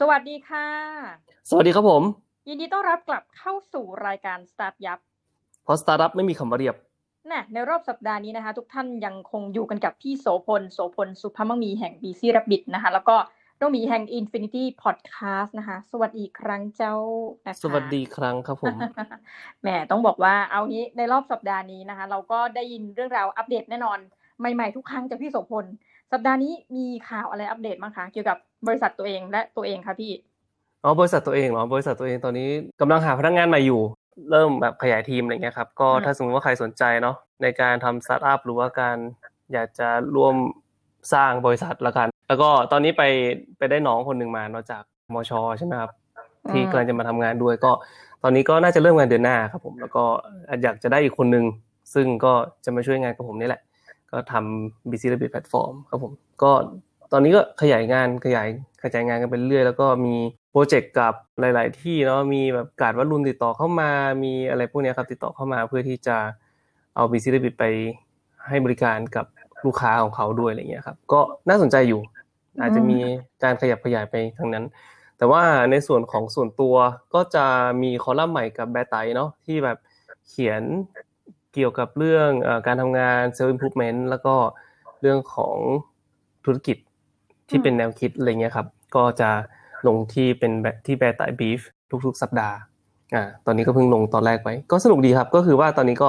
สวัสดีค่ะ สวัสดีครับผม ยินดีต้อนรับกลับเข้าสู่รายการสตาร์ทยับเพราะสตาร์ทอัพไม่มีคำว่าเรียบนะในรอบสัปดาห์นี้นะคะ ทุกท่านยังคงอยู่กันกับพี่โสพล โสพล สุภมังมีแห่ง BC Rabbit นะคะ แล้วก็น้องหมีแห่ง Infinity Podcast นะคะ สวัสดีอีกครั้งเจ้านะคะสวัสดีครั้งครับผมแหมต้องบอกว่าเอางี้ในรอบสัปดาห์นี้นะคะ เราก็ได้ยินเรื่องราวอัปเดตแน่นอน ใหม่ๆทุกครั้งจากพี่โสพล สัปดาห์นี้มีข่าวอะไรอัปเดตบ้างคะเกี่ยวกับ บริษัทตัวเองและตัวเองคะพี่อ๋อบริษัทตัวเองเหรอบริษัทตัวเองตอนนี้กำลังหาพนักงานใหม่อยู่ เริ่มแบบขยายทีมอะไรเงี้ยครับก็อืมถ้าสมมติว่าใครสนใจเนาะในการทำสตาร์ทอัพหรือว่าการอยากจะร่วมสร้างบริษัทละกัน แล้วก็ตอนนี้ไปไปได้น้องคนหนึ่งมาเนาะจากมชใช่ไหมครับที่กำลังจะมาทำงานด้วยก็ ตอนนี้ก็น่าจะเริ่มงานเดือนหน้าครับผม แล้วก็อยากจะได้อีกคนหนึ่งซึ่งก็จะมาช่วยงานกับผมนี่แหละ ก็ทำ BC Rabbit Platform ครับผม ก็ ตอนนี้ก็ขยายงานขยายขยายงานกันไปเรื่อยแล้วก็มีโปรเจกต์กับหลาย ๆ ที่เนาะมีแบบการวัดรุ่นติดต่อเข้ามา มีอะไรพวกนี้ครับติดต่อเข้ามาเพื่อที่จะเอา BC Rabbit ไปให้บริการกับลูกค้าของเขาด้วยอะไรเงี้ยครับก็น่าสนใจอยู่ อาจจะมีการขยับขยายไปทางนั้น แต่ว่าในส่วนของส่วนตัวก็จะมีคอลัมน์ใหม่กับแบร์ไตเนาะที่แบบเขียนเกี่ยวกับเรื่องอการทำงาน self improvement แล้วก็เรื่องของธุรกิจ ที่เป็นแนวคิดอะไรเงี้ยครับ ก็จะลงที่เป็นแบบที่แบร์ไตบีฟทุกๆ สัปดาห์อ่าตอนนี้ก็เพิ่งลงตอนแรกไปก็สนุกดีครับ ก็คือว่าตอนนี้ก็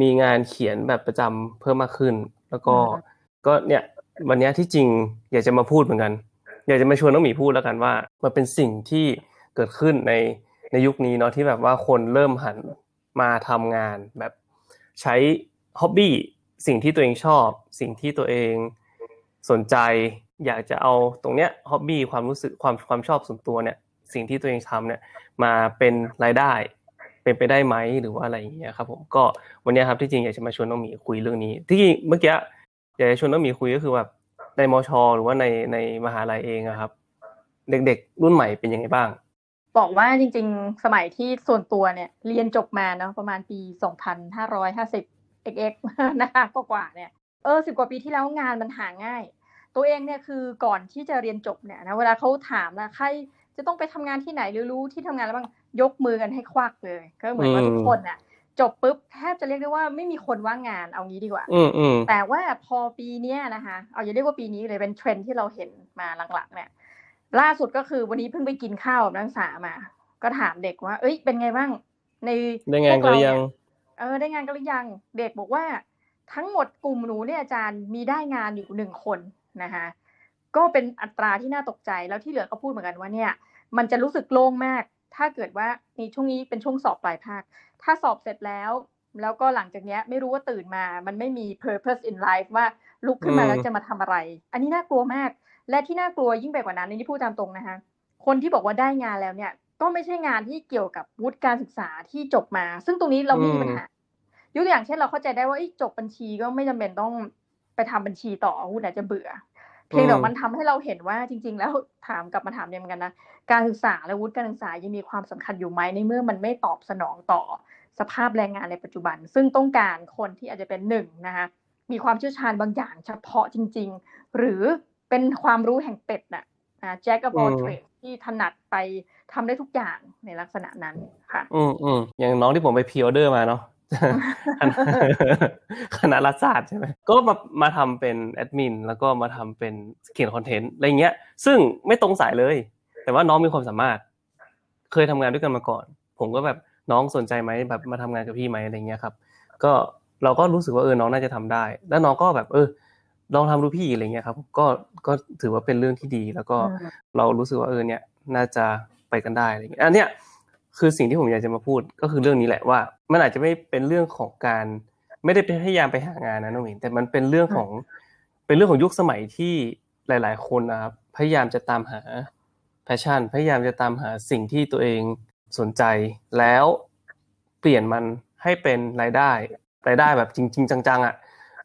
มีงานเขียนแบบประจำเพิ่มมากขึ้น แล้วก็อืมก็เนี่ยวันเนี้ยที่จริงอยากจะมาพูดเหมือนกัน อยากจะมาชวนน้องหมีพูดแล้วกันว่า มันเป็นสิ่งที่เกิดขึ้นในในยุคนี้เนาะที่แบบว่าคนเริ่มหันมาทำงานแบบใช้ฮ็อบบี้สิ่งที่ตัวเองชอบ สิ่งที่ตัวเองสนใจ อยากจะเอาตรงเนี้ยฮ็อบบี้ความรู้สึกความความชอบส่วนตัวเนี่ย สิ่งที่ตัวเองทำเนี่ย มาเป็นรายได้ เป็นไปได้ไหมหรือว่าอะไรอย่างเงี้ยครับ ผมก็วันเนี้ยครับที่จริงอยากจะมาชวนน้องหมีคุยเรื่องนี้ ที่จริงเมื่อกี้อยากจะชวนน้องหมีคุยก็คือแบบในมช หรือว่าในในมหาลัยเองครับ เด็กๆ รุ่นใหม่เป็นยังไงบ้าง บอกว่าจริง ๆ สมัยที่ส่วนตัวเนี่ย เรียนจบมาเนาะประมาณปี2550 xx นะคะก็กว่าเนี่ยเออสิบกว่าปีที่แล้วงานมันหาง่าย ตัวเองเนี่ยคือก่อนที่จะเรียนจบเนี่ยนะเวลาเขาถามนะใครจะต้องไปทำงานที่ไหนหรือรู้ที่ทำงานแล้วบ้างยกมือกันให้ควักเลย ก็เหมือนว่าอืมทุกคนน่ะจบปุ๊บแทบจะเรียกได้ว่าไม่มีคนว่างงานเอางี้ดีกว่าอืมอืมแต่ว่าพอปีเนี้ยนะคะเอาอย่าเรียกว่าปีนี้เลยเป็นเทรนด์ที่เราเห็นมาหลังๆเนี่ย ล่าสุดก็คือวันนี้เพิ่งไปกินข้าวกับนักศึกษามา ก็ถามเด็กว่า เอ้ย เป็นไงบ้าง ในได้งานพวกันหรือยังเเออได้งานกันหรือยัง เด็กบอกว่า ทั้งหมดกลุ่มหนูเนี่ยอาจารย์มีได้งานอยู่หนึ่งคน นะคะก็เป็นอัตราที่น่าตกใจแล้วที่เหลือก็พูดเหมือนกันว่าเนี่ย มันจะรู้สึกโล่งมาก ถ้าเกิดว่าในช่วงนี้เป็นช่วงสอบปลายภาค ถ้าสอบเสร็จแล้ว แล้วก็หลังจากเนี้ยไม่รู้ว่าตื่นมา มันไม่มี purpose in life ว่าลุกขึ้นมาอืมแล้วจะมาทำอะไร อันนี้น่ากลัวมาก และที่น่ากลัวยิ่งไปกว่านั้นอันนี่พูดตามตรงนะคะคนที่บอกว่าได้งานแล้วเนี่ย ก็ไม่ใช่งานที่เกี่ยวกับวุฒิการศึกษาที่จบมา ซึ่งตรงนี้เราไม่มีปัญหายกตัวอย่างเช่นเราเข้าใจได้ว่าเอ้ยจบบัญชีก็ไม่จำเป็นต้องไป ทำบัญชีต่อคุณอาจจะเบื่อเพียงแต่อืมมันทำให้เราเห็นว่าจริง ๆ แล้วถามกลับมาถามเนี่ยเหมือนกันนะการศึกษาและวุฒิการศึกษายังมีความสำคัญอยู่ไหมในเมื่อมันไม่ตอบสนองต่อสภาพแรงงานในปัจจุบัน ซึ่งต้องการคนที่อาจจะเป็นหนึ่งนะคะมีความเชี่ยวชาญบางอย่างเฉพาะจริง ๆ หรือเป็นความรู้แห่งเป็ดน่ะอ่า jack of all อืม trades ที่ถนัดไปทำได้ทุกอย่างในลักษณะนั้นค่ะ อืมอืมอย่างน้องที่ผมไปพ r ออเดอร์มาเนาะ คณะรัฐศาสตร์ใช่ไหมก็มามาทำเป็นแอดมินแล้วก็มาทำเป็นเขียนคอนเทนต์อะไรเงี้ย ซึ่งไม่ตรงสายเลย แต่ว่าน้องมีความสามารถ เคยทำงานด้วยกันมาก่อน ผมก็แบบน้องสนใจไหมแบบมาทำงานกับพี่ไหมอะไรเงี้ยครับ ก็เราก็รู้สึกว่าเออน้องน่าจะทำได้ แล้วน้องก็แบบเออ ลองทำดูพี่อะไรเงี้ยครับ ก็ก็ถือว่าเป็นเรื่องที่ดี แล้วก็อืมเรารู้สึกว่าเออเนี่ย น่าจะไปกันได้อะไรเงี้ยอันเนี้ย คือสิ่งที่ผมอยากจะมาพูดก็คือเรื่องนี้แหละว่า มันอาจจะไม่เป็นเรื่องของการ ไม่ได้พยายามไปหางานนะน้องหมินแต่มันเป็นเรื่องของ เป็นเรื่องของยุคสมัยที่หลาย ๆ คนนะครับพยายามจะตามหา passion พยายามจะตามหาสิ่งที่ตัวเองสนใจ แล้วเปลี่ยนมันให้เป็นรายได้ รายได้แบบจริง ๆ จังๆอะ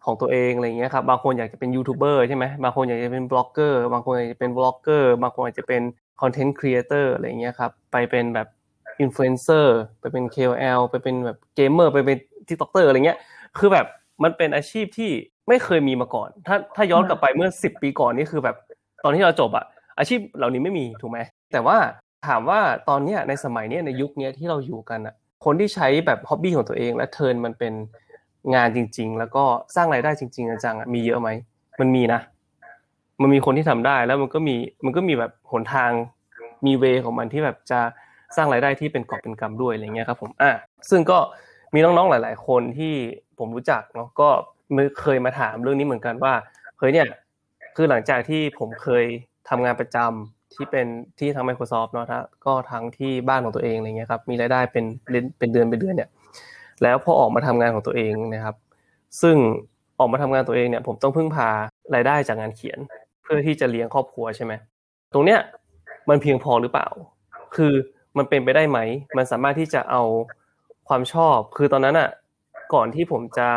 ของตัวเองอะไรเงี้ยครับบางคนอยากจะเป็นยูทูบเบอร์ใช่ไหมบางคนอยากจะเป็นบล็อกเกอร์บางคนอยากจะเป็นบล็อกเกอร์บางคนอยากจะเป็น content creator อะไรเงี้ยครับไปเป็นแบบ อินฟลูเอนเซอร์ไปเป็น KOL ไปเป็นแบบเกมเมอร์ไปเป็น TikToker อะไรเงี้ย คือแบบมันเป็นอาชีพที่ไม่เคยมีมาก่อน ถ้าถ้าย้อนกลับไปเมื่อสิบปีก่อนนี่คือแบบตอนที่เราจบอะอาชีพเหล่านี้ไม่มีถูกไหมแต่ว่าถามว่าตอนเนี้ยในสมัยเนี้ยในยุคเนี้ยที่เราอยู่กันอะคนที่ใช้แบบ hobby ของตัวเองและ turn มันเป็นงานจริง ๆ แล้วก็สร้างรายได้จริงๆจังๆมีเยอะไหมมันมีนะ มันมีคนที่ทำได้แล้วมันก็มีมันก็มีแบบหนทางมีเวของมันที่แบบจะ สร้างรายได้ที่เป็นกอบเป็นกำด้วยอะไรเงี้ยครับผมอะซึ่งก็มีน้องๆหลาย ๆ คนที่ผมรู้จักเนาะก็เคยมาถามเรื่องนี้เหมือนกันว่าเฮ้ยเนี่ยคือหลังจากที่ผมเคยทำงานประจำที่เป็นที่ทาง Microsoft เนาะถ้าก็ทั้งที่บ้านของตัวเองอะไรเงี้ยครับมีรายได้เป็นเป็นเดือนเป็นเดือนเนี่ย แล้วพอออกมาทำงานของตัวเองนะครับ ซึ่งออกมาทำงานตัวเองเนี่ย ผมต้องพึ่งพารายได้จากงานเขียน เพื่อที่จะเลี้ยงครอบครัวใช่ไหมตรงเนี้ยมันเพียงพอหรือเปล่า คือ มันเป็นไปได้ไหม มันสามารถที่จะเอาความชอบ คือตอนนั้นอะ ก่อนที่ผมจะ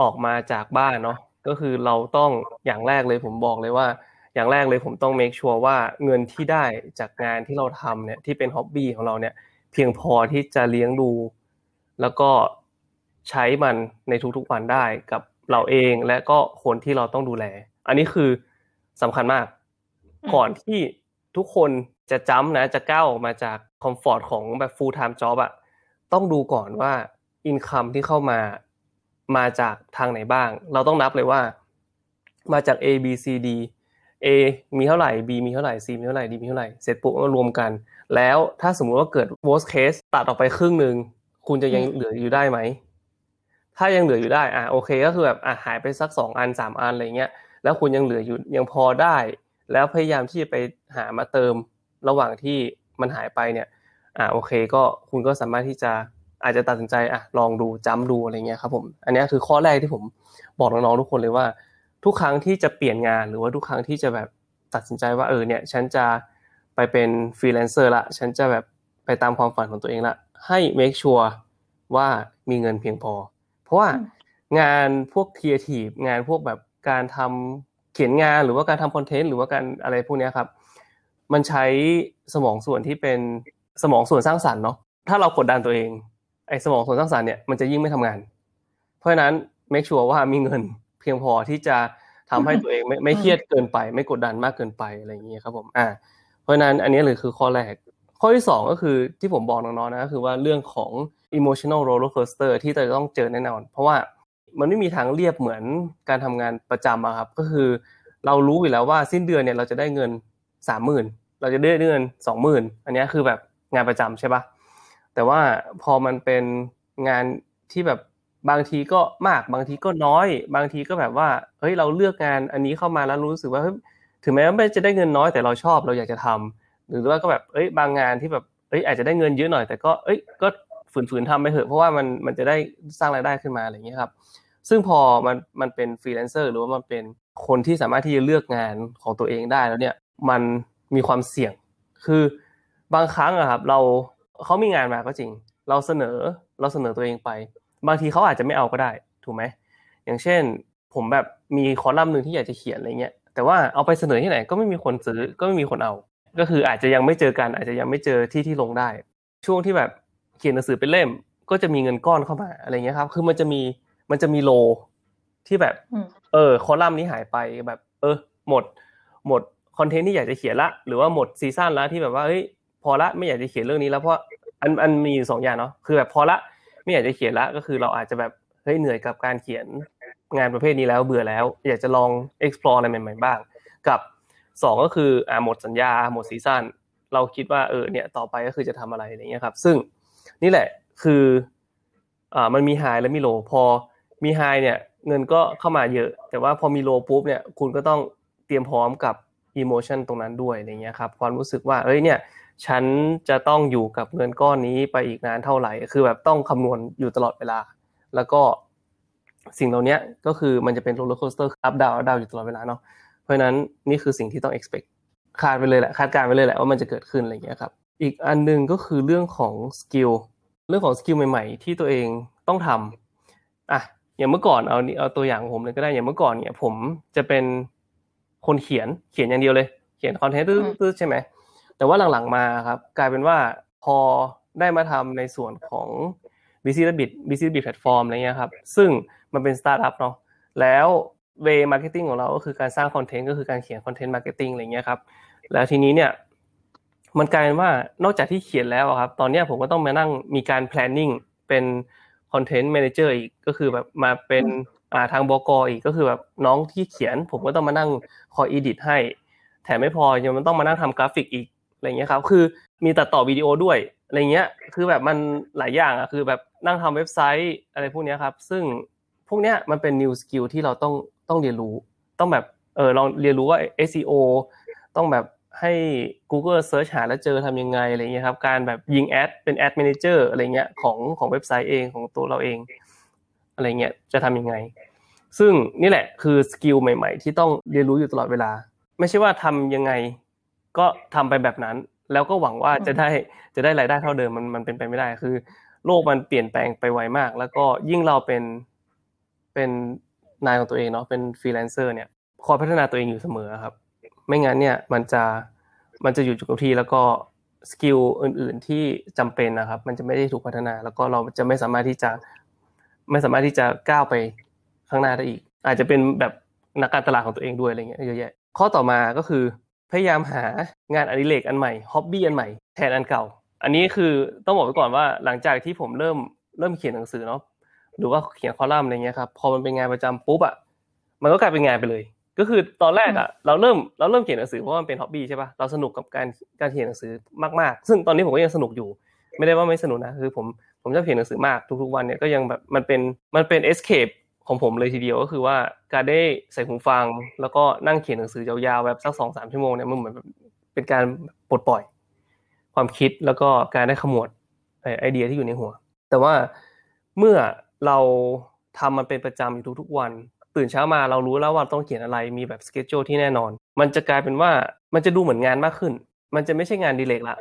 ออกมาจากบ้านเนาะ ก็คือเราต้องอย่างแรกเลยผมบอกเลยว่า อย่างแรกเลยผมต้องเมคชัวร์ว่าเงินที่ได้จากงานที่เราทำเนี่ยที่เป็นฮ็อบบี้ของเราเนี่ย เพียงพอที่จะเลี้ยงดู แล้วก็ใช้มันในทุกๆวันได้กับเราเองและก็คนที่เราต้องดูแล อันนี้คือสำคัญมาก ก่อนที่ทุกคน จะจ้ำนะจะก้าวออกมาจากคอมฟอร์ตของแบบ full time job อะต้องดูก่อนว่าอินคัมที่เข้ามามาจากทางไหนบ้าง เราต้องนับเลยว่า มาจาก A B C D A มีเท่าไหร่ B มีเท่าไหร่ C มีเท่าไหร่ D มีเท่าไหร่ เสร็จปุ๊บก็รวมกัน แล้วถ้าสมมุติว่าเกิด worst case ตัดออกไปครึ่งหนึ่งคุณจะยังเหลืออยู่ได้ไหม ถ้ายังเหลืออยู่ได้ อะโอเคก็คือแบบอะหายไปสักสองอันสามอันอะไรเงี้ย แล้วคุณยังเหลืออยู่ยังพอได้ แล้วพยายามที่จะไปหามาเติม ระหว่างที่มันหายไปเนี่ย อะโอเค ก็คุณก็สามารถที่จะอาจจะตัดสินใจอะลองดูจำดูอะไรเงี้ยครับผม อันนี้คือข้อแรกที่ผมบอกน้องๆทุกคนเลยว่า ทุกครั้งที่จะเปลี่ยนงานหรือว่าทุกครั้งที่จะแบบตัดสินใจว่าเออเนี่ย ฉันจะไปเป็นฟรีแลนเซอร์ละฉันจะแบบไปตามความฝันของตัวเองละให้ make sure ว่ามีเงินเพียงพอ เพราะว่างานพวกครีเอทีฟงานพวกแบบการทำเขียนงานหรือว่าการทำคอนเทนต์หรือว่าการอะไรพวกนี้ครับ มันใช้สมองส่วนที่เป็นสมองส่วนสร้างสรรค์เนาะถ้าเรากดดันตัวเองไอ้สมองส่วนสร้างสรรค์เนี่ยมันจะยิ่งไม่ทำงาน เพราะฉะนั้น make sure ว่ามีเงินเพียงพอที่จะทำให้ตัวเองไม่ไม่เครียดเกินไป ไม่กดดันมากเกินไปอะไรอย่างเงี้ยครับผมอ่าเพราะฉะนั้นอันนี้เลยคือข้อแรก ข้อที่สองก็คือที่ผมบอกน้องๆนะก็คือว่าเรื่องของ emotional roller coaster ที่จะต้องเจอแน่นอน เพราะว่ามันไม่มีทางเรียบเหมือนการทำงานประจำอะครับ ก็คือเรารู้อยู่แล้วว่าสิ้นเดือนเนี่ยเราจะได้เงิน สามหมื่นเราจะได้เงินสองหมื่นอันนี้คือแบบงานประจำใช่ปะแต่ว่าพอมันเป็นงานที่แบบบางทีก็มากบางทีก็น้อย บางทีก็แบบว่าเฮ้ยเราเลือกงานอันนี้เข้ามาแล้วรู้สึกว่าถึงแม้ว่าไม่จะได้เงินน้อยแต่เราชอบเราอยากจะทำหรือว่าก็แบบเอ้ยบางงานที่แบบเอ้ยอาจจะได้เงินเยอะหน่อย แต่ก็เอ้ยก็ฝืนๆทำไปเถอะเพราะว่ามันมันจะได้สร้างรายได้ขึ้นมาอะไรอย่างเงี้ยครับ ซึ่งพอมันมันเป็นฟรีแลนเซอร์หรือว่ามันเป็นคนที่สามารถที่จะเลือกงานของตัวเองได้แล้วเนี่ย มันมีความเสี่ยง คือบางครั้งอะครับ เราเขามีงานมาก็จริง เราเสนอเราเสนอตัวเองไป บางทีเขาอาจจะไม่เอาก็ได้ถูกไหมอย่างเช่น ผมแบบมีคอลัมน์หนึ่งที่อยากจะเขียนอะไรเงี้ยแต่ว่าเอาไปเสนอที่ไหนก็ไม่มีคนซื้อก็ไม่มีคนเอา ก็คืออาจจะยังไม่เจอกันอาจจะยังไม่เจอที่ที่ลงได้ ช่วงที่แบบเขียนหนังสือเป็นเล่ม ก็จะมีเงินก้อนเข้ามาอะไรเงี้ยครับ คือมันจะมีมันจะมีโลที่แบบ เออ คอลัมน์นี้หายไปแบบ เออ หมด หมด คอนเทนต์ที่อยากจะเขียนละ หรือว่าหมด season ละที่แบบว่าเฮ้ยพอละไม่อยากจะเขียนเรื่องนี้แล้วเพราะอันอันมีอยู่สองอย่างเนาะคือแบบพอละไม่อยากจะเขียนละก็คือเราอาจจะแบบเฮ้ยเหนื่อยกับการเขียนงานประเภทนี้แล้วเบื่อแล้ว อยากจะลอง explore อะไรใหม่ ๆ บ้าง กับสองก็คืออ่าหมดสัญญาหมด season เราคิดว่าเออเนี่ยต่อไปก็คือจะทำอะไรอะไรเงี้ยครับ ซึ่งนี่แหละคืออ่ามันมี high และมี low พอมี high เนี่ยเงินก็เข้ามาเยอะ แต่ว่าพอมี low ปุ๊บเนี่ยคุณก็ต้องเตรียมพร้อมกับ emotion ตรงนั้นด้วยอะไรเงี้ยครับความรู้สึกว่าเอ้ยเนี่ยฉันจะต้องอยู่กับเงินก้อนนี้ไปอีกนานเท่าไหร่ คือแบบต้องคำนวณอยู่ตลอดเวลา แล้วก็สิ่งเหล่านี้ก็คือมันจะเป็น roller coaster up down up down อยู่ตลอดเวลาเนาะเพราะนั้นนี่คือสิ่งที่ต้อง expect คาดไปเลยแหละคาดการณ์ไปเลยแหละว่ามันจะเกิดขึ้นอะไรเงี้ยครับอีกอันนึงก็คือเรื่องของskill เรื่องของ skill ใหม่ๆ ที่ตัวเองต้องทำอะอย่างเมื่อก่อนเอาเอาตัวอย่างผมเลยก็ได้อย่างเมื่อก่อนเนี่ยผมจะเป็น คนเขียนเขียนอย่างเดียวเลย เขียน content ตื้อใช่ไหมแต่ว่าหลังๆมาครับกลายเป็นว่าพอได้มาทำในส่วนของ Busy Rabbit Busy Rabbit Platform อะไรเงี้ยครับ ซึ่งมันเป็นสตาร์ทอัพเนาะแล้ว way marketing ของเราก็คือการสร้าง content ก็คือการเขียน content marketing อะไรเงี้ยครับ แล้วทีนี้เนี่ยมันกลายเป็นว่านอกจากที่เขียนแล้วครับ ตอนนี้ผมก็ต้องมานั่งมีการ planning เป็น content manager อีกก็คือแบบมาเป็น อ่าทางบกอีกก็คือแบบน้องที่เขียน ผมก็ต้องมานั่งคอย edit ให้ แถมไม่พอยังมันต้องมานั่งทำกราฟิกอีกอะไรเงี้ยครับ คือมีตัดต่อวิดีโอด้วยอะไรเงี้ย คือแบบมันหลายอย่างอะคือแบบนั่งทำเว็บไซต์อะไรพวกนี้ครับ ซึ่งพวกเนี้ยมันเป็น new skill ที่เราต้องต้องเรียนรู้ ต้องแบบเออลองเรียนรู้ว่า SEO ต้องแบบให้ Google Search หาแล้วเจอทำยังไงอะไรเงี้ยครับ การแบบยิงแอดเป็นแอด a มนเจอร์อะไรเงี้ยของของเว็บไซต์เองของตัวเราเอง อะไรเงี้ยจะทำยังไง ซึ่งนี่แหละคือ skill ใหม่ ๆ ที่ต้องเรียนรู้อยู่ตลอดเวลา ไม่ใช่ว่าทำยังไง ก็ทำไปแบบนั้น แล้วก็หวังว่าจะได้จะได้รายได้เท่าเดิมมันมันเป็นไปไม่ได้คือ โลกมันเปลี่ยนแปลงไปไวมาก แล้วก็ยิ่งเราเป็นเป็นนายของตัวเองเนาะเป็นฟรีแลนเซอร์เนี่ยคอยพัฒนาตัวเองอยู่เสมอครับ ไม่งั้นเนี่ยมันจะมันจะอยู่จุดกับที่แล้วก็ skill อื่น ๆที่จำเป็นนะครับ มันจะไม่ได้ถูกพัฒนา แล้วก็เราจะไม่สามารถที่จะ ไม่สามารถที่จะก้าวไปข้างหน้าได้อีก อาจจะเป็นแบบนักการตลาดของตัวเองด้วยอะไรเงี้ยเยอะแยะข้อต่อมาก็คือ พยายามหางานอดิเรกอันใหม่ hobby อันใหม่แทนอันเก่า อันนี้คือต้องบอกไว้ก่อนว่าหลังจากที่ผมเริ่มเริ่มเขียนหนังสือเนาะหรือว่าเขียนคอลัมน์อะไรเงี้ยครับพอมันเป็นงานประจำปุ๊บอะมันก็กลายเป็นงานไปเลย ก็คือตอนแรกอะเราเริ่มเราเริ่มเขียนหนังสือเพราะว่ามันเป็นฮ็อบบี้ใช่ปะเราสนุกกับการการเขียนหนังสือมากๆ ซึ่งตอนนี้ผมก็ยังสนุกอยู่ ไม่ได้ว่าไม่สนุกนะคือผม ผมชอบเขียนหนังสือมากทุกๆวันเนี่ยก็ยังแบบมันเป็นมันเป็น escape ของผมเลยทีเดียวก็คือว่าการได้ใส่หูฟัง แล้วก็นั่งเขียนหนังสือยาวๆแบบสักสองสามชั่วโมงเนี่ยมันเหมือนเป็นการปลดปล่อย ความคิดแล้วก็การได้ขมวดไอเดียที่อยู่ในหัว แต่ว่าเมื่อเราทำมันเป็นประจำอยู่ทุกๆวัน ตื่นเช้ามาเรารู้แล้วว่าต้องเขียนอะไรมีแบบสเกจโจที่แน่นอน มันจะกลายเป็นว่ามันจะดูเหมือนงานมากขึ้น มันจะไม่ใช่งานดีเลกละ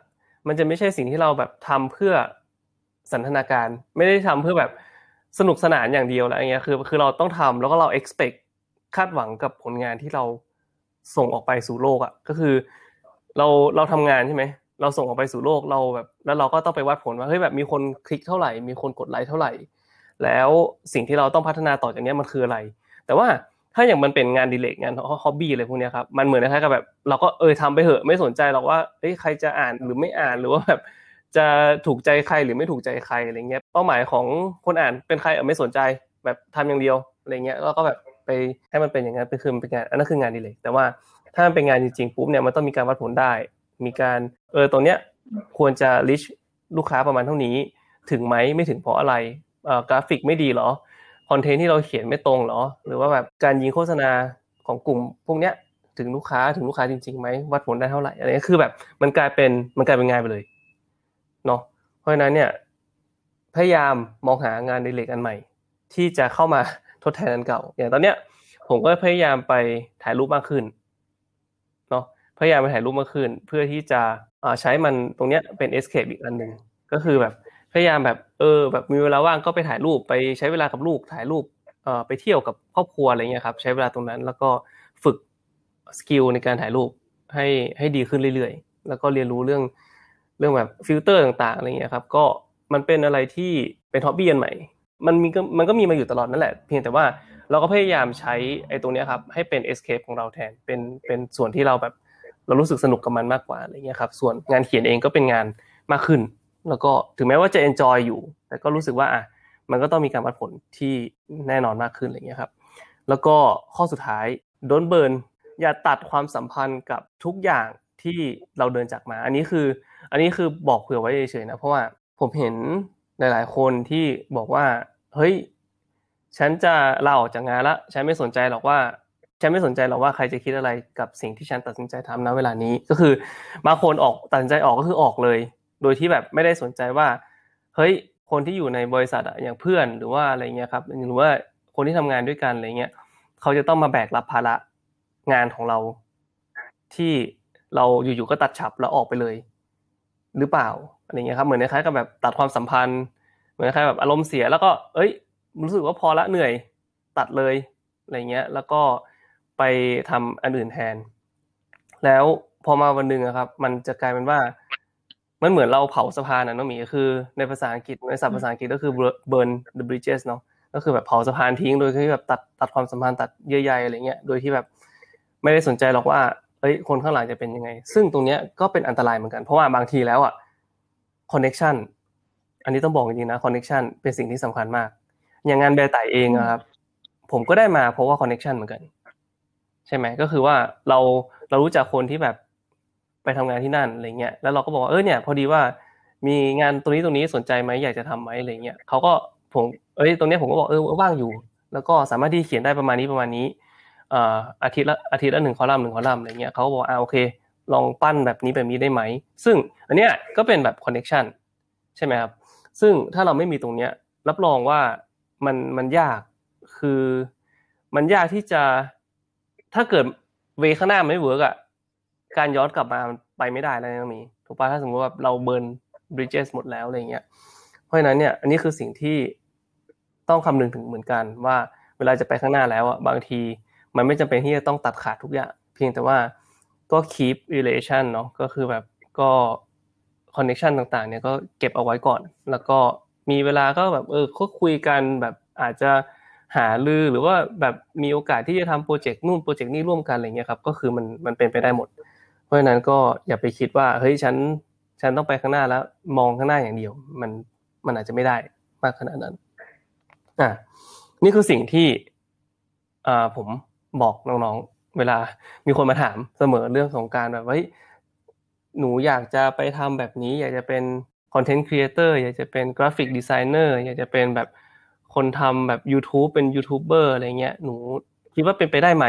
มันจะไม่ใช่สิ่งที่เราแบบทำเพื่อ สันทนาการ ไม่ได้ทำเพื่อแบบสนุกสนานอย่างเดียวแล้วอย่างเงี้ยคือคือเราต้องทำแล้วก็เรา expect คาดหวังกับผลงานที่เราส่งออกไปสู่โลกอะ่ะก็คือ เราเราทำงานใช่ไหมเราส่งออกไปสู่โลกเราแบบ แล้วเราก็ต้องไปวัดผลว่าเฮ้ยแบบมีคนคลิกเท่าไหร่ มีคนกดไลค์เท่าไหร่ แล้วสิ่งที่เราต้องพัฒนาต่อจากนี้มันคืออะไร แต่ว่าถ้าอย่างมันเป็นงานดีเลกงานฮ็อบบี้อะไรพวกนี้ครับมันเหมือนคล้ายกับแบบเราก็เออทำไปเหอะไม่สนใจหรอกว่าเฮ้ยใครจะอ่านหรือไม่อ่านหรือว่าแบบ จะถูกใจใครหรือไม่ถูกใจใครอะไรเงี้ยเป้าหมายของคนอ่านเป็นใครเออไม่สนใจแบบทำอย่างเดียวอะไรเงี้ยแล้วก็แบบไปให้มันเป็นอย่างนั้นเป็นคือเป็นงานอันนั้นคืองานดีเลย แต่ว่าถ้ามันเป็นงานจริงๆปุ๊บเนี่ยมันต้องมีการวัดผลได้ มีการเออตรงเนี้ยควรจะลิชลูกค้าประมาณเท่านี้ ถึงไหมไม่ถึงเพราะอะไรเอ่อกราฟิกไม่ดีหรอคอนเทนต์ที่เราเขียนไม่ตรงหรอ หรือว่าแบบการยิงโฆษณาของกลุ่มพวกเนี้ยถึงลูกค้าถึงลูกค้าจริงๆไหมวัดผลได้เท่าไหร่อะไรคือแบบมันกลายเป็นมันกลายเป็นงานไปเลย เนาะเพราะฉะนั้นเนี่ยพยายามมองหางานในเล็กอันใหม่ ที่จะเข้ามาทดแทนอันเก่า อย่างตอนเนี้ยผมก็พยายามไปถ่ายรูปมากขึ้นเนาะพยายามไปถ่ายรูปมากขึ้น เพื่อที่จะใช้มันตรงเนี้ยเป็น escape อีกอันหนึ่งก็คือแบบพยายามแบบเออ แบบมีเวลาว่างก็ไปถ่ายรูปไปใช้เวลากับลูกถ่ายรูปเอ่อไปเที่ยวกับครอบครัวอะไรเงี้ยครับ ใช้เวลาตรงนั้นแล้วก็ฝึก skill ในการถ่ายรูปให้ให้ดีขึ้นเรื่อยๆ แล้วก็เรียนรู้เรื่อง เรื่องแบบฟิลเตอร์ต่างๆอะไรเงี้ยครับก็มันเป็นอะไรที่เป็น hobby อันใหม่ มันมีก็มันก็มีมาอยู่ตลอดนั่นแหละ เพียงแต่ว่าเราก็พยายามใช้ไอ้ตรงนี้ครับให้เป็น escape ของเราแทนเป็นเป็นส่วนที่เราแบบเรารู้สึกสนุกกับมันมากกว่าอะไรเงี้ยครับส่วนงานเขียนเองก็เป็นงานมากขึ้น แล้วก็ถึงแม้ว่าจะ enjoy อยู่ แต่ก็รู้สึกว่าอะมันก็ต้องมีการวัดผลที่แน่นอนมากขึ้นอะไรเงี้ยครับแล้วก็ข้อสุดท้าย don't burn อย่าตัดความสัมพันธ์กับทุกอย่างที่เราเดินจากมา อันนี้คือ อันนี้คือบอกเผื่อไว้เฉยๆนะเพราะว่าผมเห็นหลาย ๆ คนที่บอกว่า เฮ้ย ฉันจะลาออกจากงานละฉันไม่สนใจหรอกว่าฉันไม่สนใจหรอกว่าใครจะคิดอะไรกับสิ่งที่ฉันตัดสินใจทำณเวลานี้ ก็คือบางคนออกตัดสินใจออกก็คือออกเลย โดยที่แบบไม่ได้สนใจว่า เฮ้ย คนที่อยู่ในบริษัทอะอย่างเพื่อนหรือว่าอะไรเงี้ยครับหรือว่าคนที่ทำงานด้วยกันอะไรเงี้ยเขาจะต้องมาแบกรับภาระงานของเรา ที่เราอยู่ๆก็ตัดฉับแล้วออกไปเลย หรือเปล่าอะไรเงี้ยครับเหมือนคล้ายกับแบบตัดความสัมพันธ์ เหมือนคล้ายแบบอารมณ์เสียแล้วก็ เอ้ย รู้สึกว่าพอละเหนื่อยตัดเลยอะไรเงี้ย แล้วก็ไปทำอันอื่นแทน แล้วพอมาวันหนึ่งครับ มันจะกลายเป็นว่ามันเหมือนเราเผาสะพานนะน้องหมีคือในภาษาอังกฤษในศัพท์ภาษาอังกฤษก็คือ burn the bridges เนาะก็คือแบบเผาสะพานทิ้งโดยที่แบบตัดตัดความสัมพันธ์ตัดเยื่อใยอะไรเงี้ยโดยที่แบบ ไม่ได้สนใจหรอกว่า เฮ้ยคนข้างหลังจะเป็นยังไง ซึ่งตรงเนี้ยก็เป็นอันตรายเหมือนกัน เพราะว่าบางทีแล้วอะ connection อันนี้ต้องบอกจริงๆนะ connection เป็นสิ่งที่สำคัญมาก อย่างงานแบไต๋เองอะครับ ผมก็ได้มาเพราะว่า connection เหมือนกัน ใช่ไหมก็คือว่าเราเรารู้จักคนที่แบบไปทำงานที่นั่นอะไรเงี้ยแล้วเราก็บอกว่าเออเนี่ยพอดีว่ามีงานตรงนี้ตรงนี้สนใจไหมอยากจะทำไหมอะไรเงี้ยเขาก็ผมเอ้ยตรงนี้ผมก็บอกเออว่างอยู่ แล้วก็สามารถที่เขียนได้ประมาณนี้ประมาณนี้ อาทิตย์ละอาทิตย์ละหนึ่งคอลัมน์หนึ่งคอลัมน์อะไรเงี้ยเขาบอกอ่าโอเค ลองปั้นแบบนี้แบบนี้ได้ไหม ซึ่งอันเนี้ยก็เป็นแบบ connection ใช่ไหมครับ ซึ่งถ้าเราไม่มีตรงเนี้ยรับรองว่ามันมันยากคือมันยากที่จะถ้าเกิดเวข้างหน้าไม่เวิร์กอะการย้อนกลับมาไปไม่ได้แล้วนะมีถูกป่ะถ้าสมมติว่าเราเบิร์นบริดเจสหมดแล้วอะไรเงี้ยเพราะฉะนั้นเนี่ยอันนี้คือสิ่งที่ต้องคำนึงถึงเหมือนกันว่าเวลาจะไปข้างหน้าแล้วอะบางที มันไม่จำเป็นที่จะต้องตัดขาดทุกอย่าง เพียงแต่ว่าก็ keep relation เนาะก็คือแบบก็ connection ต่างๆ เนี่ยก็เก็บเอาไว้ก่อน แล้วก็มีเวลาก็แบบเออก็คุยกันแบบอาจจะหาลือหรือว่าแบบมีโอกาสที่จะทำโปรเจกต์นู่นโปรเจกต์นี้ร่วมกันอะไรเงี้ยครับก็คือมันมันเป็นไปได้หมด เพราะฉะนั้นก็อย่าไปคิดว่าเฮ้ยฉันฉันต้องไปข้างหน้าแล้ว มองข้างหน้าอย่างเดียว มันมันอาจจะไม่ได้มากขนาดนั้นอะนี่คือสิ่งที่อ่าผม บอกน้องๆ เวลามีคนมาถามเสมอเรื่องของการแบบเฮ้ยหนูอยากจะไปทำแบบนี้ อยากจะเป็น content creator อยากจะเป็น graphic designer อยากจะเป็นแบบคนทำแบบ YouTube เป็นยูทูบเบอร์อะไรเงี้ยหนูคิดว่าเป็นไปได้ไหม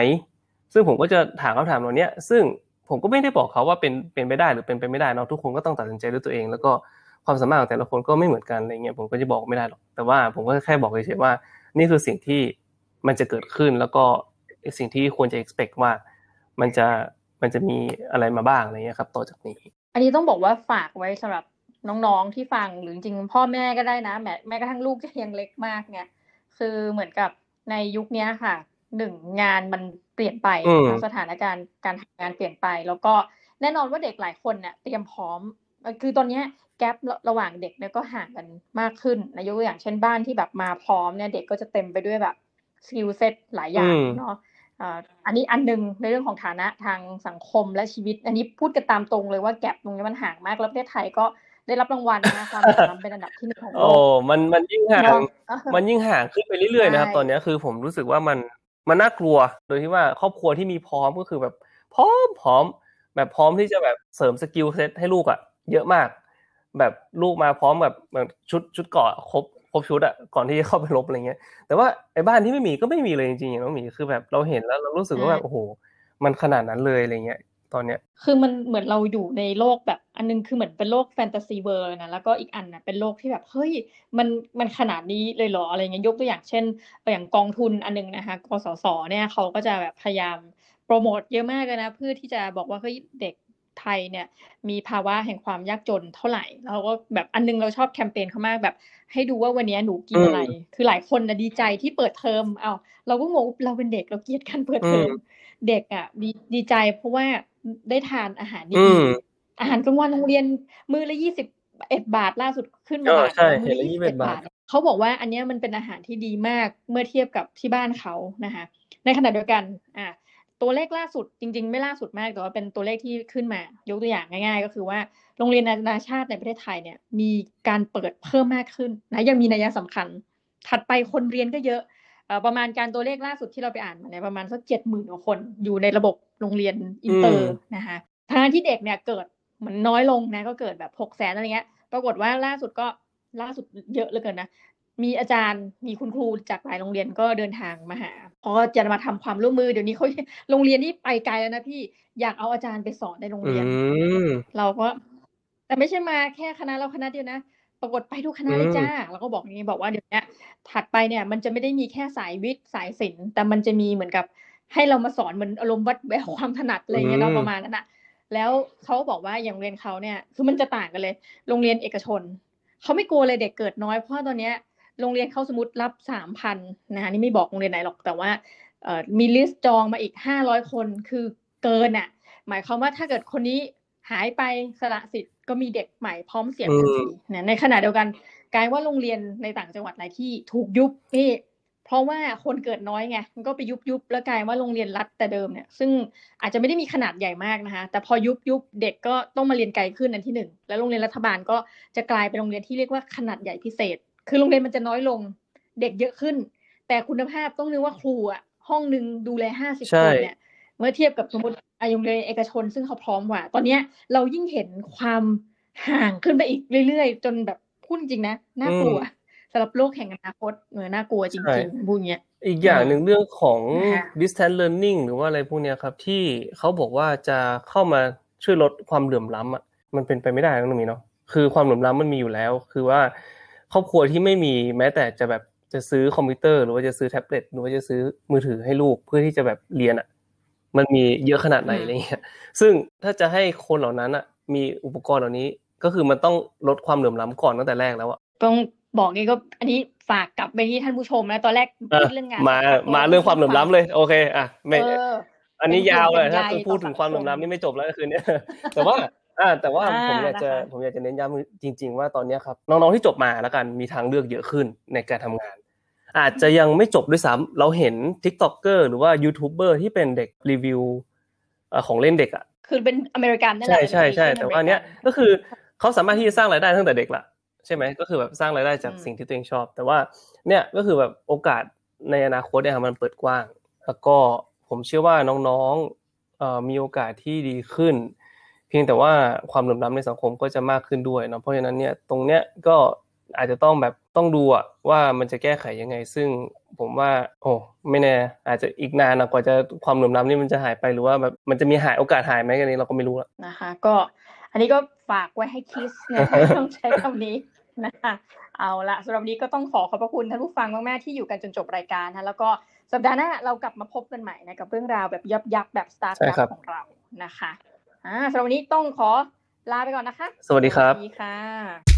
ซึ่งผมก็จะถามคำถามเหล่านี้ซึ่งผมก็ไม่ได้บอกเขาว่าเป็นเป็นไปได้หรือเป็นไปไม่ได้เนาะทุกคนก็ต้องตัดสินใจด้วยตัวเอง แล้วก็ความสามารถของแต่ละคนก็ไม่เหมือนกันอะไรเงี้ยผมก็จะบอกไม่ได้หรอกแต่ว่าผมก็แค่บอกเฉยๆว่า นี่คือสิ่งที่มันจะเกิดขึ้นแล้วก็ สิ่งที่ควรจะ expect ว่ามันจะมันจะมีอะไรมาบ้างอะไรเงี้ยครับต่อจากนี้ อันนี้ต้องบอกว่าฝากไว้สำหรับน้องๆที่ฟังหรือจริงๆพ่อแม่ก็ได้นะแม้แม้กระทั่งลูกจะยังเล็กมากไงคือเหมือนกับในยุคนี้ค่ะหนึ่งงานมันเปลี่ยนไปสถานการณ์การทำงานเปลี่ยนไป แล้วก็แน่นอนว่าเด็กหลายคนเนี่ยเตรียมพร้อม คือตอนนี้gap ระหว่างเด็กเนี่ยก็ห่างกันมากขึ้นนะยกตัวอย่างเช่นบ้านที่แบบมาพร้อมเนี่ยเด็กก็จะเต็มไปด้วยแบบ skill set หลายอย่างเนาะอันนี้อันนึงในเรื่องของฐานะทางสังคมและชีวิต อันนี้พูดกันตามตรงเลยว่า gap ตรงนี้มันห่างมากแล้วประเทศไทยก็ได้รับรางวัลนะความสามารถเป็นอันดับที่หนึ่งของโลกโอ้มันมันยิ่งห่าง มันยิ่งห่างขึ้นไปเรื่อยๆนะครับ ตอนนี้คือผมรู้สึกว่ามันมันน่ากลัว โดยที่ว่าครอบครัวที่มีพร้อมก็คือแบบพร้อมพร้อม แบบพร้อมที่จะแบบเสริม skill set ให้ลูกอะ เยอะมาก แบบลูกมาพร้อมแบบชุดชุดเกราะครบคร บชุดอะก่อนที่จะเข้าไปรบอะไรเงี้ย แต่ว่าไอ้บ้านที่ไม่มีก็ไม่มีเลยจริงๆอย่างน้องหมีคือแบบเราเห็นแล้วเรารู้สึกว่าแบบโอ้โห มันขนาดนั้นเลยอะไรเงี้ยตอนเนี้ย คือมันเหมือนเราอยู่ในโลกแบบอันนึงคือเหมือนเป็นโลก fantasy world นะแล้วก็อีกอันน่ะเป็นโลกที่แบบเฮ้ยมันมันขนาดนี้เลยเหรออะไรเงี้ยยกตัวอย่างเช่นอย่างกองทุนอันนึงนะคะกสศเนี่ยเขาก็จะแบบพยายามโปรโมทเยอะมากเลยนะเพื่อที่จะบอกว่าเฮ้ยเด็ก ไทยเนี่ยมีภาวะแห่งความยากจนเท่าไหร่แล้วก็แบบอันนึงเราชอบแคมเปญเขามากแบบ ให้ดูว่าวันนี้หนูกินอะไร คือหลายคนนะดีใจที่เปิดเทอมเอาเราก็งงเราเป็นเด็กเราเกลียดการเปิดเทอมเด็กอะดีดีใจเพราะว่าได้ทานอาหารดีอาหารกลางวันโรงเรียนมื้อละยี่สิบเอ็ดบาทล่าสุดขึ้นมาบาทมื้อละยี่สิบเอ็ดบาทเขาบอกว่าอันนี้มันเป็นอาหารที่ดีมากเมื่อเทียบกับที่บ้านเขานะคะในขณะเดียวกันอ่า ตัวเลขล่าสุดจริง ๆ ไม่ล่าสุดมากแต่ว่าเป็นตัวเลขที่ขึ้นมา ยกตัวอย่างง่าย ๆ ก็คือว่าโรงเรียนนานาชาติในประเทศไทยเนี่ย มีการเปิดเพิ่มมากขึ้นนะอย่างมีนัยสำคัญ ถัดไปคนเรียนก็เยอะประมาณการตัวเลขล่าสุดที่เราไปอ่านมาเนี่ยประมาณสักเจ็ดหมื่นกว่าคน อยู่ในระบบโรงเรียนอินเตอร์นะคะทางที่เด็กเนี่ยเกิดมันน้อยลงนะก็เกิดแบบหกแสนอะไรเงี้ย ปรากฏว่าล่าสุดก็ล่าสุดเยอะเหลือเกินนะ มีอาจารย์มีคุณครูจากหลายโรงเรียนก็เดินทางมาหาเพราะจะมาทำความร่วมมือเดี๋ยวนี้เขาโรงเรียนนี่ไปไกลแล้วนะพี่อยากเอาอาจารย์ไปสอนในโรงเรียนเราก็ แต่ไม่ใช่มาแค่คณะเราคณะเดียวนะปรากฏไปทุกคณะเลยจ้าแล้วก็บอกอย่างนี้บอกว่าเดี๋ยวนี้ถัดไปเนี่ย มันจะไม่ได้มีแค่สายวิทย์สายศิลป์แต่มันจะมีเหมือนกับ ให้เรามาสอนเหมือนอารมณ์วัดแบบความถนัดอะไรเงี้ยเราประมาณนั้นอะแล้วเขาบอกว่าอย่างเรียนเขาเนี่ย คือมันจะต่างกันเลย โรงเรียนเอกชนเขาไม่กลัวเลยเด็กเกิดน้อยเพราะตอนเนี้ย โรงเรียนเขาสมมติรับสามพันนะคะนี่ไม่บอกโรงเรียนไหนหรอกแต่ว่ามีลิสต์จองมาอีกห้าร้อยคนคือเกินอะ หมายความว่าถ้าเกิดคนนี้หายไปสละสิทธิ์ก็มีเด็กใหม่พร้อมเสียบทันทีนะในขณะเดียวกันกลายว่าโรงเรียนในต่างจังหวัดหลายที่ถูกยุบนี่เพราะว่าคนเกิดน้อยไงมันก็ไปยุบยุบแล้วกลายว่าโรงเรียนรัฐแต่เดิมเนี่ย ซึ่งอาจจะไม่ได้มีขนาดใหญ่มากนะคะแต่พอยุบยุบเด็กก็ต้องมาเรียนไกลขึ้นอันที่หนึ่งแล้วโรงเรียนรัฐบาลก็จะกลายเป็นโรงเรียนที่เรียกว่าขนาดใหญ่พิเศษ คือโรงเรียนมันจะน้อยลง เด็กเยอะขึ้น แต่คุณภาพต้องนึกว่าครูอะห้องหนึ่งดูแลห้าสิบใช่คนเนี่ยเมื่อเทียบกับสมมติอาโรงเรียนเอกชนซึ่งเขาพร้อมกว่า ตอนเนี้ยเรายิ่งเห็นความห่างขึ้นไปอีกเรื่อยๆ จนแบบพูดจริงๆนะน่ากลัวสำหรับโลกแห่งอนาคตเออน่ากลัวจใช่ริงๆพูดอย่างเงี้ยอีกอย่างหนึ่งเรื่องของนะคะ distance learning หรือว่าอะไรพวกเนี้ยครับ ที่เขาบอกว่าจะเข้ามาช่วยลดความเหลื่อมล้ำอะมันเป็นไปไม่ได้นะน้องหมีเนาะคือความเหลื่อมล้ำมันมีอยู่แล้ว คือว่า ครอบครัวที่ไม่มีแม้แต่จะแบบจะซื้อคอมพิวเตอร์ หรือว่าจะซื้อแท็บเล็ตหรือว่าจะซื้อมือถือให้ลูกเพื่อที่จะแบบเรียนอะ มันมีเยอะขนาดไหนอืมอะไรเงี้ยซึ่งถ้าจะให้คนเหล่านั้นอะ มีอุปกรณ์เหล่านี้ก็คือมันต้องลดความเหลื่อมล้ำก่อนตั้งแต่แรกแล้วอะต้องบอกงี้ก็อันนี้ฝากกลับไปที่ท่านผู้ชมนะตอนแรกพูดเรื่องงานมามาเรื่องความเหลื่อมล้ำเลย โอเค อะไม่เอออันนี้ยาวเลยเป็นห่วงถ้าเป็นใยพูดถึงต่อสังคมความเหลื่อมล้ำนี่ไม่จบแล้วคืนนี้แต่ว่า อ่าแต่ว่าอ่าผมอยากจะนะคะผมอยากจะเน้นย้ำจริง ๆ ว่าตอนเนี้ยครับน้องๆที่จบมาแล้วกันมีทางเลือกเยอะขึ้นในการทำงาน อาจจะยังไม่จบด้วยซ้ำเราเห็น t ิ k t o k เกอร์หรือว่ายูทูบเบอร์ที่เป็นเด็กรีวิวเอ่อของเล่นเด็กอะคือเป็นอเมริกันนั่นแหใช่ละใช่ใช่เป็นแต่ว่าอันเนี้ยก็คือเขาสามารถที่จะสร้างรายได้ตั้งแต่เด็กละใช่ไหมก็คือแบบสร้างรายได้จากอืมสิ่งที่ตัวเองชอบ แต่ว่าเนี่ยก็คือแบบโอกาสในอนาคตเนี่ยครับมันเปิดกว้าง แล้วก็ผมเชื่อว่าน้องๆเอ่อมีโอกาสที่ดีขึ้น เพียงแต่ว่าความเหลื่อมล้ำในสังคมก็จะมากขึ้นด้วยเนาะเพราะฉะนั้นเนี่ยตรงเนี้ยก็อาจจะต้องแบบต้องดูอะว่ามันจะแก้ไขยังไง ซึ่งผมว่า โอ้ไม่แน่ อาจจะอีกนานนะกว่าจะความเหลื่อมล้ำนี่มันจะหายไปหรือว่าแบบมันจะมีหายโอกาสหายไหมกันนี้เราก็ไม่รู้ละนะคะ ก็ อันนี้ก็ฝากไว้ให้คิสนะคะต้องใช้คำนี้นะคะเอาละสำหรับวันนี้ก็ต้องขอขอบพระคุณท่านผู้ฟังมากๆที่อยู่กันจนจบรายการนะแล้วก็สัปดาห์หน้าเรากลับมาพบกันใหม่นะกับเรื่องราวแบบยับยับๆแบบสตาร์ทใช่ครับของเรานะคะ อ่าสำหรับวันนี้ต้องขอลาไปก่อนนะคะ สวัสดีครับสวัสดีค่ะ